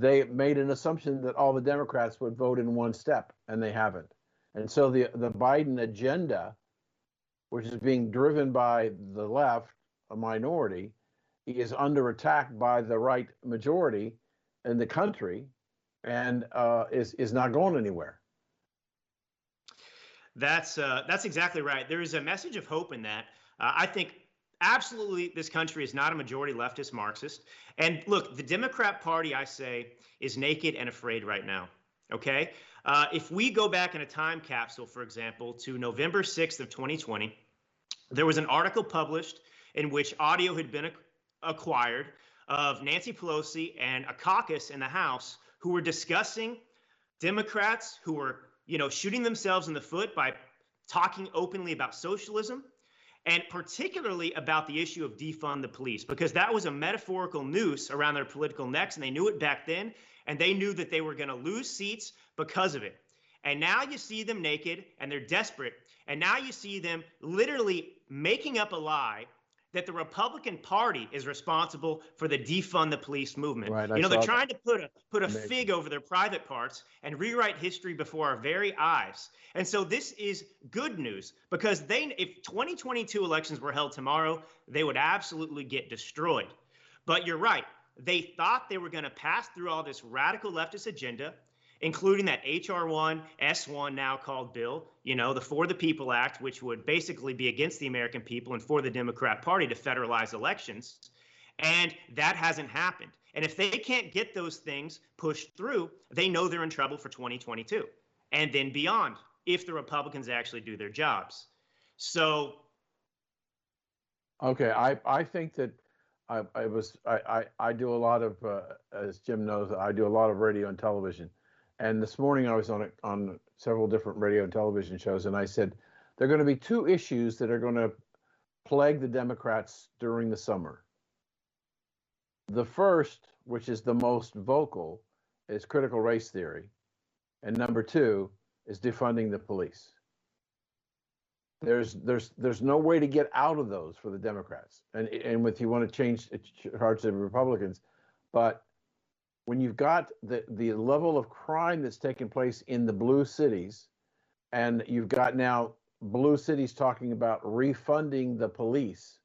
they made an assumption that all the Democrats would vote in one step, and they haven't. And so the the Biden agenda, which is being driven by the left, a minority, is under attack by the right majority in the country, and uh, is is not going anywhere. That's uh, that's exactly right. There is a message of hope in that. Uh, I think absolutely this country is not a majority leftist Marxist. And look, the Democrat Party, I say, is naked and afraid right now. Okay? Uh, if we go back in a time capsule, for example, to November 6th of 2020, there was an article published in which audio had been acquired of Nancy Pelosi and a caucus in the House who were discussing Democrats who were, you know, shooting themselves in the foot by talking openly about socialism and particularly about the issue of defund the police, because that was a metaphorical noose around their political necks, and they knew it back then, and they knew that they were going to lose seats because of it. And now you see them naked and they're desperate. And now you see them literally making up a lie that the Republican Party is responsible for the defund the police movement. Right, you know, they're trying that. to put a put a Amazing. fig over their private parts and rewrite history before our very eyes. And so this is good news because they if 2022 elections were held tomorrow, they would absolutely get destroyed. But you're right. They thought they were going to pass through all this radical leftist agenda including that HR1, S1 now called bill, you know, the For the People Act, which would basically be against the American people and for the Democrat Party to federalize elections. And that hasn't happened. And if they can't get those things pushed through, they know they're in trouble for 2022 and then beyond if the Republicans actually do their jobs. So. Okay, I, I think that I, I was I, I, I do a lot of uh, as Jim knows I do a lot of radio and television and this morning I was on a, on several different radio and television shows, and I said there are going to be two issues that are going to plague the Democrats during the summer. The first, which is the most vocal, is critical race theory, and number two is defunding the police. There's there's there's no way to get out of those for the Democrats, and and with you want to change charge the Republicans, but when you've got the, the level of crime that's taken place in the blue cities, and you've got now blue cities talking about refunding the police,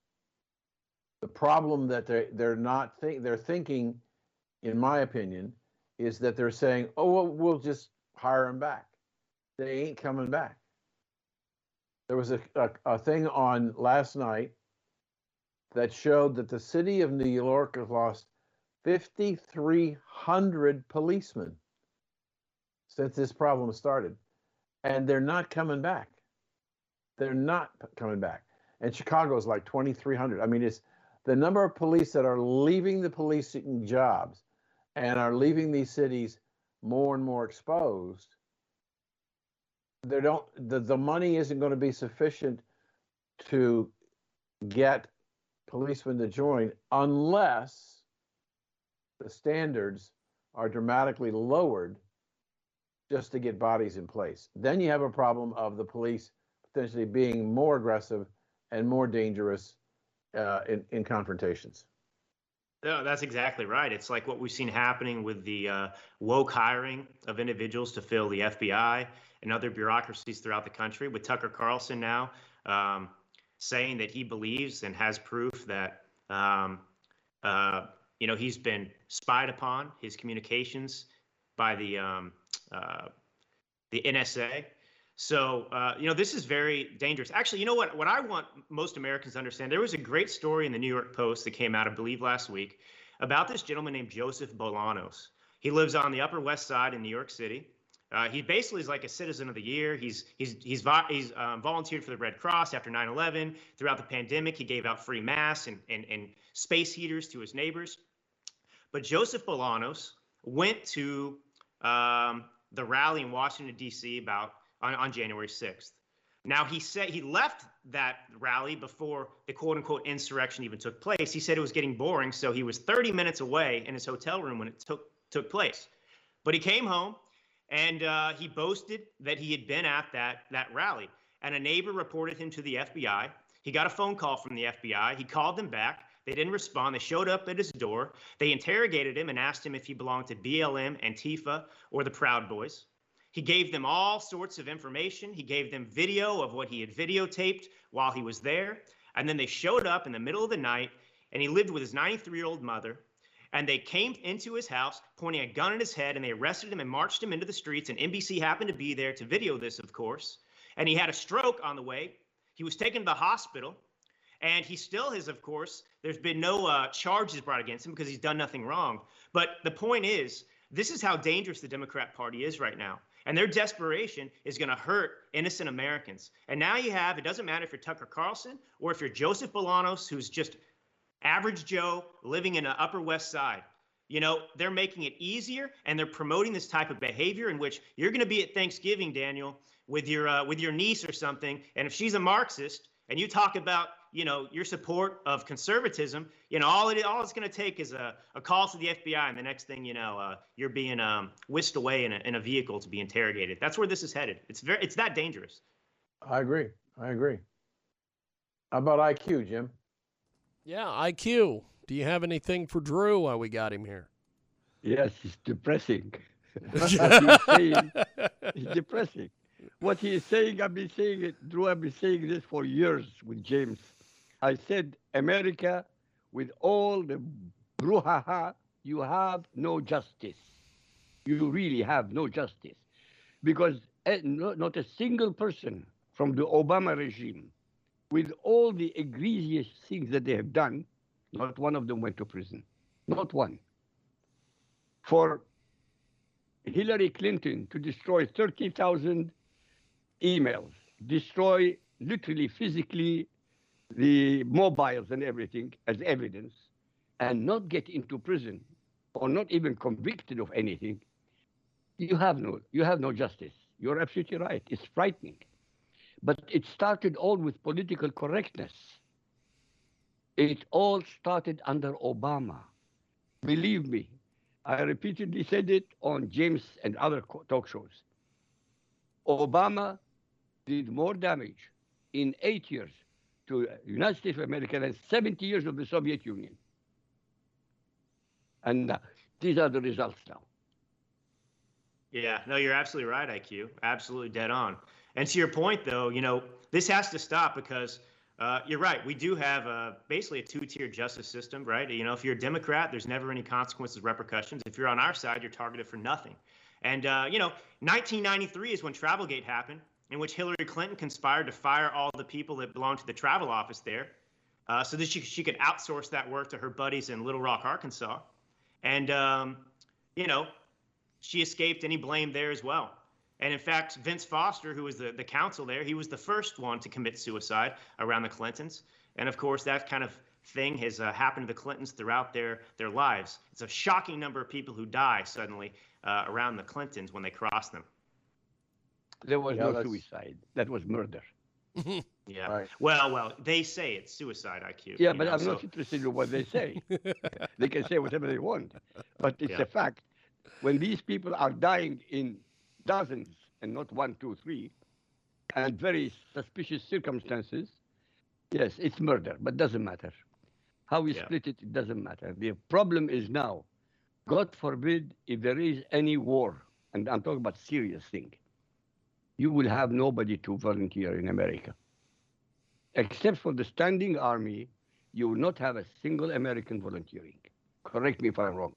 the problem that they they're not think they're thinking, in my opinion, is that they're saying, oh well, we'll just hire them back. They ain't coming back. There was a, a, a thing on last night that showed that the city of New York has lost 5,300 policemen since this problem started, and they're not coming back. They're not coming back. And Chicago is like 2,300. I mean, it's the number of police that are leaving the policing jobs and are leaving these cities more and more exposed, they don't the, the money isn't going to be sufficient to get policemen to join unless the standards are dramatically lowered just to get bodies in place. Then you have a problem of the police potentially being more aggressive and more dangerous uh, in, in confrontations. No, that's exactly right. It's like what we've seen happening with the uh, woke hiring of individuals to fill the FBI and other bureaucracies throughout the country. With Tucker Carlson now um, saying that he believes and has proof that um, uh, you know he's been spied upon, his communications by the um, uh, the NSA. So, uh, you know, this is very dangerous. Actually, you know what? What I want most Americans to understand there was a great story in the New York Post that came out, I believe, last week about this gentleman named Joseph Bolanos. He lives on the Upper West Side in New York City. Uh, he basically is like a citizen of the year. He's he's he's he's um, volunteered for the Red Cross after 9/11. Throughout the pandemic, he gave out free masks and, and and space heaters to his neighbors. But Joseph Bolanos went to um, the rally in Washington D.C. about on, on January 6th. Now, he said he left that rally before the quote unquote insurrection even took place. He said it was getting boring, so he was 30 minutes away in his hotel room when it took, took place. But he came home and uh, he boasted that he had been at that, that rally. And a neighbor reported him to the FBI. He got a phone call from the FBI. He called them back. They didn't respond. They showed up at his door. They interrogated him and asked him if he belonged to BLM, Antifa, or the Proud Boys. He gave them all sorts of information. He gave them video of what he had videotaped while he was there. And then they showed up in the middle of the night, and he lived with his 93 year old mother. And they came into his house, pointing a gun at his head, and they arrested him and marched him into the streets. And NBC happened to be there to video this, of course. And he had a stroke on the way. He was taken to the hospital. And he still has, of course, there's been no uh, charges brought against him because he's done nothing wrong. But the point is, this is how dangerous the Democrat Party is right now. And their desperation is going to hurt innocent Americans. And now you have, it doesn't matter if you're Tucker Carlson or if you're Joseph Bolanos, who's just average Joe living in the Upper West Side. You know, they're making it easier and they're promoting this type of behavior in which you're going to be at Thanksgiving, Daniel, with your uh, with your niece or something, and if she's a Marxist and you talk about you know your support of conservatism you know all it all it's going to take is a, a call to the fbi and the next thing you know uh, you're being um, whisked away in a, in a vehicle to be interrogated. That's where this is headed. It's very it's that dangerous. I agree. I agree. How about iq jim yeah iq do you have anything for drew while we got him here yes it's depressing [laughs] [laughs] he's saying is depressing what he is saying, I've been saying it, Drew, I've been saying this for years with James. I said, America, with all the brouhaha, you have no justice. You really have no justice. Because eh, not a single person from the Obama regime, with all the egregious things that they have done, not one of them went to prison. Not one. For Hillary Clinton to destroy 30,000 emails, destroy literally, physically the mobiles and everything as evidence, and not get into prison or not even convicted of anything, you have no, you have no justice. You're absolutely right. It's frightening. But it started all with political correctness. It all started under Obama. Believe me, I repeatedly said it on James and other talk shows. Obama did more damage in eight years to the United States of America than 70 years of the Soviet Union. And uh, these are the results now. Yeah, no, you're absolutely right, IQ. Absolutely dead on. And to your point, though, you know, this has to stop because uh, you're right. We do have a, basically a two-tier justice system, right? You know, if you're a Democrat, there's never any consequences, repercussions. If you're on our side, you're targeted for nothing. And uh, you know, 1993 is when Travelgate happened in which Hillary Clinton conspired to fire all the people that belonged to the travel office there uh, so that she, she could outsource that work to her buddies in Little Rock, Arkansas. And, um, you know, she escaped any blame there as well. And in fact, Vince Foster, who was the, the counsel there, he was the first one to commit suicide around the Clintons. And of course, that kind of thing has uh, happened to the Clintons throughout their their lives. It's a shocking number of people who die suddenly uh, around the Clintons when they cross them. There was Yeah, no that's- suicide. That was murder. [laughs] Yeah. Right. Well, well, they say it's suicide IQ. Yeah, but know, I'm so- not interested in what they say. [laughs] they can say whatever they want. But it's Yeah. a fact. When these people are dying in dozens and not one, two, three, and very suspicious circumstances, yes, it's murder, but doesn't matter. How we Yeah. split it, it doesn't matter. The problem is now, God forbid, if there is any war, and I'm talking about serious thing, you will have nobody to volunteer in America. Except for the standing army, you will not have a single American volunteering. Correct me if I'm wrong.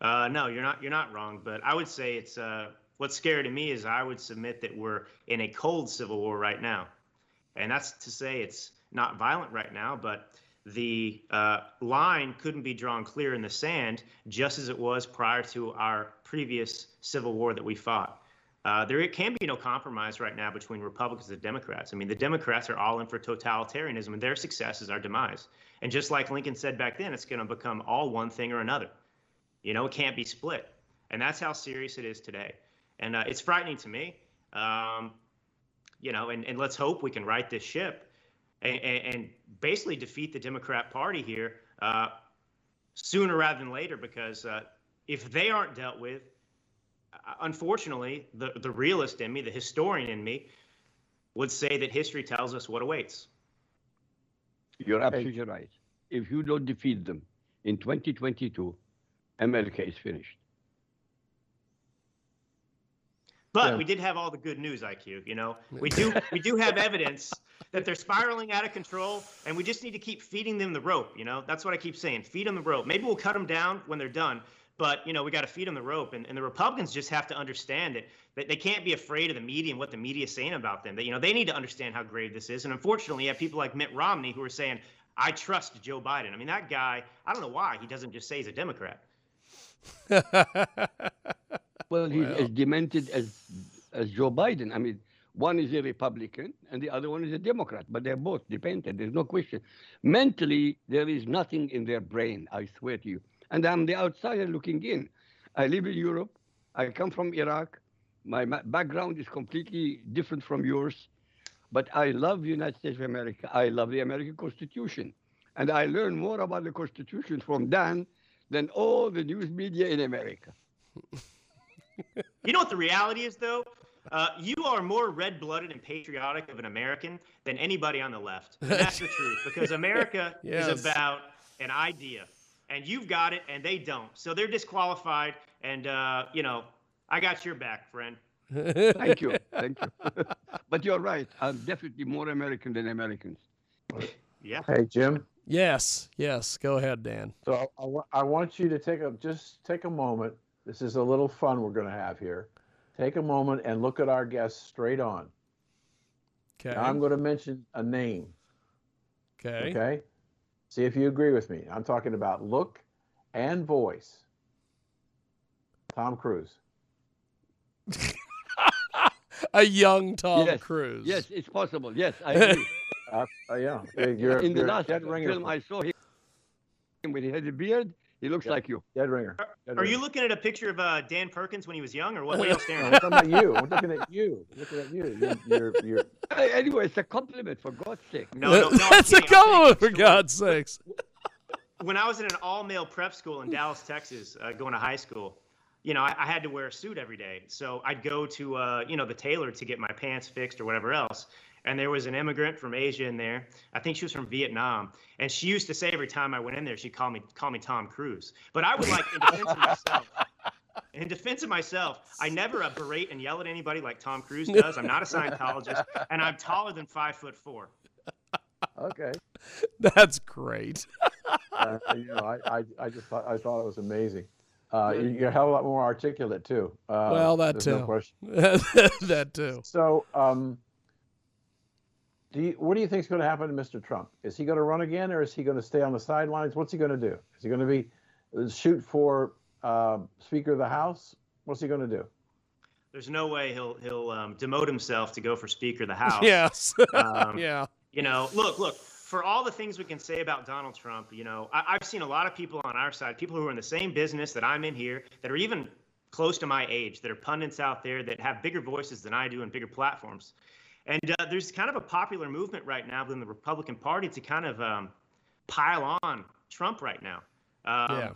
Uh, no, you're not. You're not wrong. But I would say it's uh, what's scary to me is I would submit that we're in a cold civil war right now, and that's to say it's not violent right now, but the uh, line couldn't be drawn clear in the sand, just as it was prior to our previous civil war that we fought. Uh, there can be no compromise right now between Republicans and Democrats. I mean, the Democrats are all in for totalitarianism, and their success is our demise. And just like Lincoln said back then, it's going to become all one thing or another. You know, it can't be split. And that's how serious it is today. And uh, it's frightening to me. Um, you know, and, and let's hope we can right this ship and, and, and basically defeat the Democrat Party here uh, sooner rather than later, because uh, if they aren't dealt with, uh, unfortunately, the, the realist in me, the historian in me, would say that history tells us what awaits. You're absolutely right. If you don't defeat them in 2022, America is finished. But Yeah. we did have all the good news, IQ. You know, we do we do have [laughs] evidence that they're spiraling out of control, and we just need to keep feeding them the rope. You know, that's what I keep saying. Feed them the rope. Maybe we'll cut them down when they're done, but you know, we got to feed them the rope. And, and the Republicans just have to understand it. That they can't be afraid of the media and what the media is saying about them. That you know, they need to understand how grave this is. And unfortunately, you have people like Mitt Romney who are saying, "I trust Joe Biden." I mean, that guy. I don't know why he doesn't just say he's a Democrat. [laughs] Well, he's as demented as as Joe Biden. I mean, one is a Republican and the other one is a Democrat, but they're both demented. There's no question. Mentally, there is nothing in their brain. I swear to you. And I'm the outsider looking in. I live in Europe. I come from Iraq. My background is completely different from yours, but I love the United States of America. I love the American Constitution, and I learn more about the Constitution from Dan than all the news media in America. [laughs] You know what the reality is, though? Uh, you are more red blooded and patriotic of an American than anybody on the left. And that's the truth, because America [laughs] Yes. is about an idea. And you've got it, and they don't. So they're disqualified. And, uh, you know, I got your back, friend. [laughs] Thank you. Thank you. but you're right. I'm definitely more American than Americans. Yeah. Hey, Jim. Yes, yes. Go ahead, Dan. So I, I want you to take a just take a moment. This is a little fun we're going to have here. Take a moment and look at our guests straight on. Okay. Now I'm going to mention a name. okay. Okay. See if you agree with me. I'm talking about look and voice. Tom Cruise. [laughs] A young Tom Yes, Cruise. Yes, it's possible. Yes, I [laughs] agree. Uh, uh, yeah. You're, In the you're last dead ringer. film I saw him when he had a beard, he looks Yeah. like you. dead ringer. Dead Are you looking at a picture of uh, Dan Perkins when he was young, or what? What are you staring No, at? we're talking about you. We're looking at you. We're looking at you. You're, you're, you're, [laughs] Hey, Anyway, it's a compliment for God's sake. No, no, no. That's a kidding. I'll tell you compliment, for. God's sakes. when I was in an all-male prep school in Dallas, Texas, uh, going to high school, you know, I, I had to wear a suit every day. So I'd go to, uh, you know, the tailor to get my pants fixed or whatever else. And there was an immigrant from Asia in there. I think she was from Vietnam. And she used to say every time I went in there, she'd call me call me Tom Cruise. But I would like in defense of myself. [laughs] In defense of myself, I never uh, berate and yell at anybody like Tom Cruise does. I'm not a Scientologist, and I'm taller than five foot four. okay. That's great. Uh, you know, I, I, I just thought I thought it was amazing. Uh, you- you're a hell of a lot more articulate too. Uh, Well, that there's too. No [laughs] that too. So, um, do you, what do you think is going to happen to Mr. Trump? Is he going to run again, or is he going to stay on the sidelines? What's he going to do? Is he going to be uh, shoot for uh, Speaker of the House? What's he going to do? There's no way he'll he'll um, demote himself to go for Speaker of the House. [laughs] Yes. Um, [laughs] yeah. You know, look, look. For all the things we can say about Donald Trump, you know, I, I've seen a lot of people on our side, people who are in the same business that I'm in here, that are even close to my age, that are pundits out there that have bigger voices than I do and bigger platforms. And uh, there's kind of a popular movement right now within the Republican Party to kind of um, pile on Trump right now. Um, Yeah.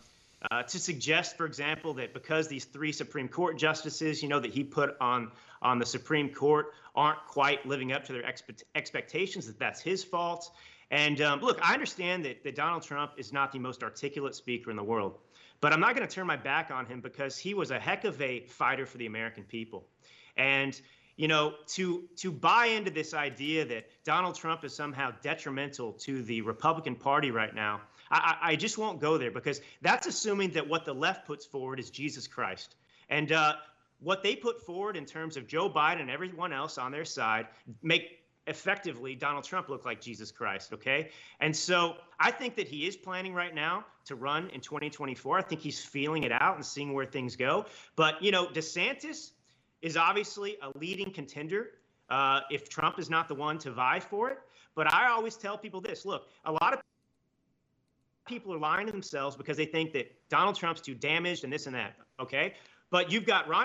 uh, to suggest, for example, that because these three Supreme Court justices, you know, that he put on on the Supreme Court aren't quite living up to their expect- expectations, that that's his fault. And um, look, I understand that, that Donald Trump is not the most articulate speaker in the world, but I'm not going to turn my back on him because he was a heck of a fighter for the American people. And you know, to to buy into this idea that Donald Trump is somehow detrimental to the Republican Party right now, I, I just won't go there because that's assuming that what the left puts forward is Jesus Christ, and uh, what they put forward in terms of Joe Biden and everyone else on their side make effectively Donald Trump look like Jesus Christ, okay? And so I think that he is planning right now to run in 2024. I think he's feeling it out and seeing where things go. But, you know, DeSantis is obviously a leading contender uh, if Trump is not the one to vie for it. But I always tell people this look, a lot of people are lying to themselves because they think that Donald Trump's too damaged and this and that, okay? But you've got Ron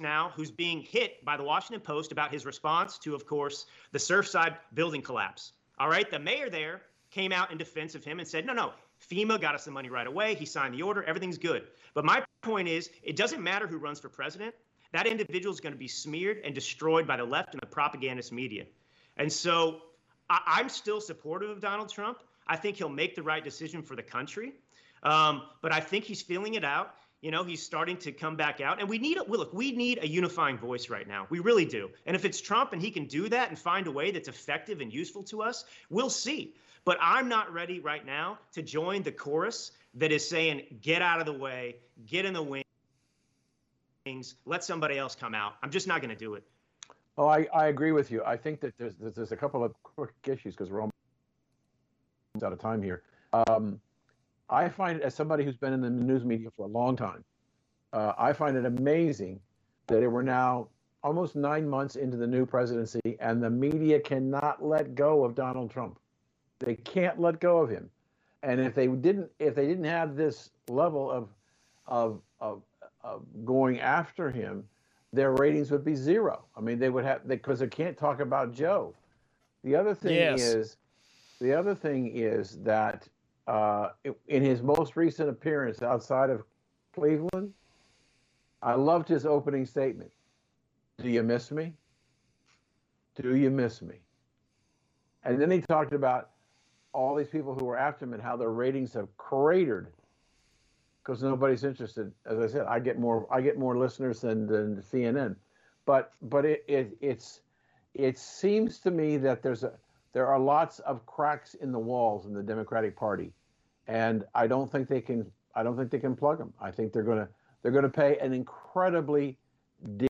now who's being hit by the Washington Post about his response to, of course, the Surfside building collapse. All right, the mayor there came out in defense of him and said, no, no, FEMA got us the money right away. He signed the order. Everything's good. But my point is, it doesn't matter who runs for president. That individual is going to be smeared and destroyed by the left and the propagandist media. And so I- I'm still supportive of Donald Trump. I think he'll make the right decision for the country. Um, but I think he's feeling it out. You know, he's starting to come back out, and we need a look. We need a unifying voice right now. We really do. And if it's Trump and he can do that and find a way that's effective and useful to us, we'll see. But I'm not ready right now to join the chorus that is saying, "Get out of the way, get in the wings, let somebody else come out." I'm just not going to do it. Oh, I, I agree with you. I think that there's there's, there's a couple of quick issues because we're almost out of time here. Um, I find it as somebody who's been in the news media for a long time, uh, I find it amazing that we're now almost nine months into the new presidency and the media cannot let go of Donald Trump. They can't let go of him. And if they didn't, if they didn't have this level of, of, of, of going after him, their ratings would be zero. I mean, they would have because they, can't talk about Joe. The other thing Yes. is, the other thing is that uh, in his most recent appearance outside of Cleveland, I loved his opening statement. Do you miss me? Do you miss me? And then he talked about all these people who were after him and how their ratings have cratered because nobody's interested. As I said, I get more I get more listeners than, than CNN, but but it, it it's it seems to me that there's a there are lots of cracks in the walls in the Democratic Party, and I don't think they can I don't think they can plug them. I think they're gonna they're gonna pay an incredibly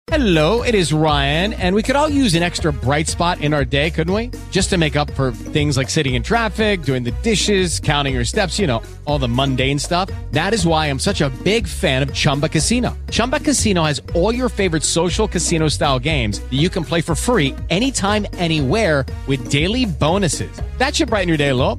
Hello, it is Ryan, and we could all use an extra bright spot in our day, couldn't we? Just to make up for things like sitting in traffic, doing the dishes, counting your steps, you know, all the mundane stuff. That is why I'm such a big fan of Chumba Casino. Chumba Casino has all your favorite social casino style games that you can play for free anytime, anywhere with daily bonuses. That should brighten your day a little.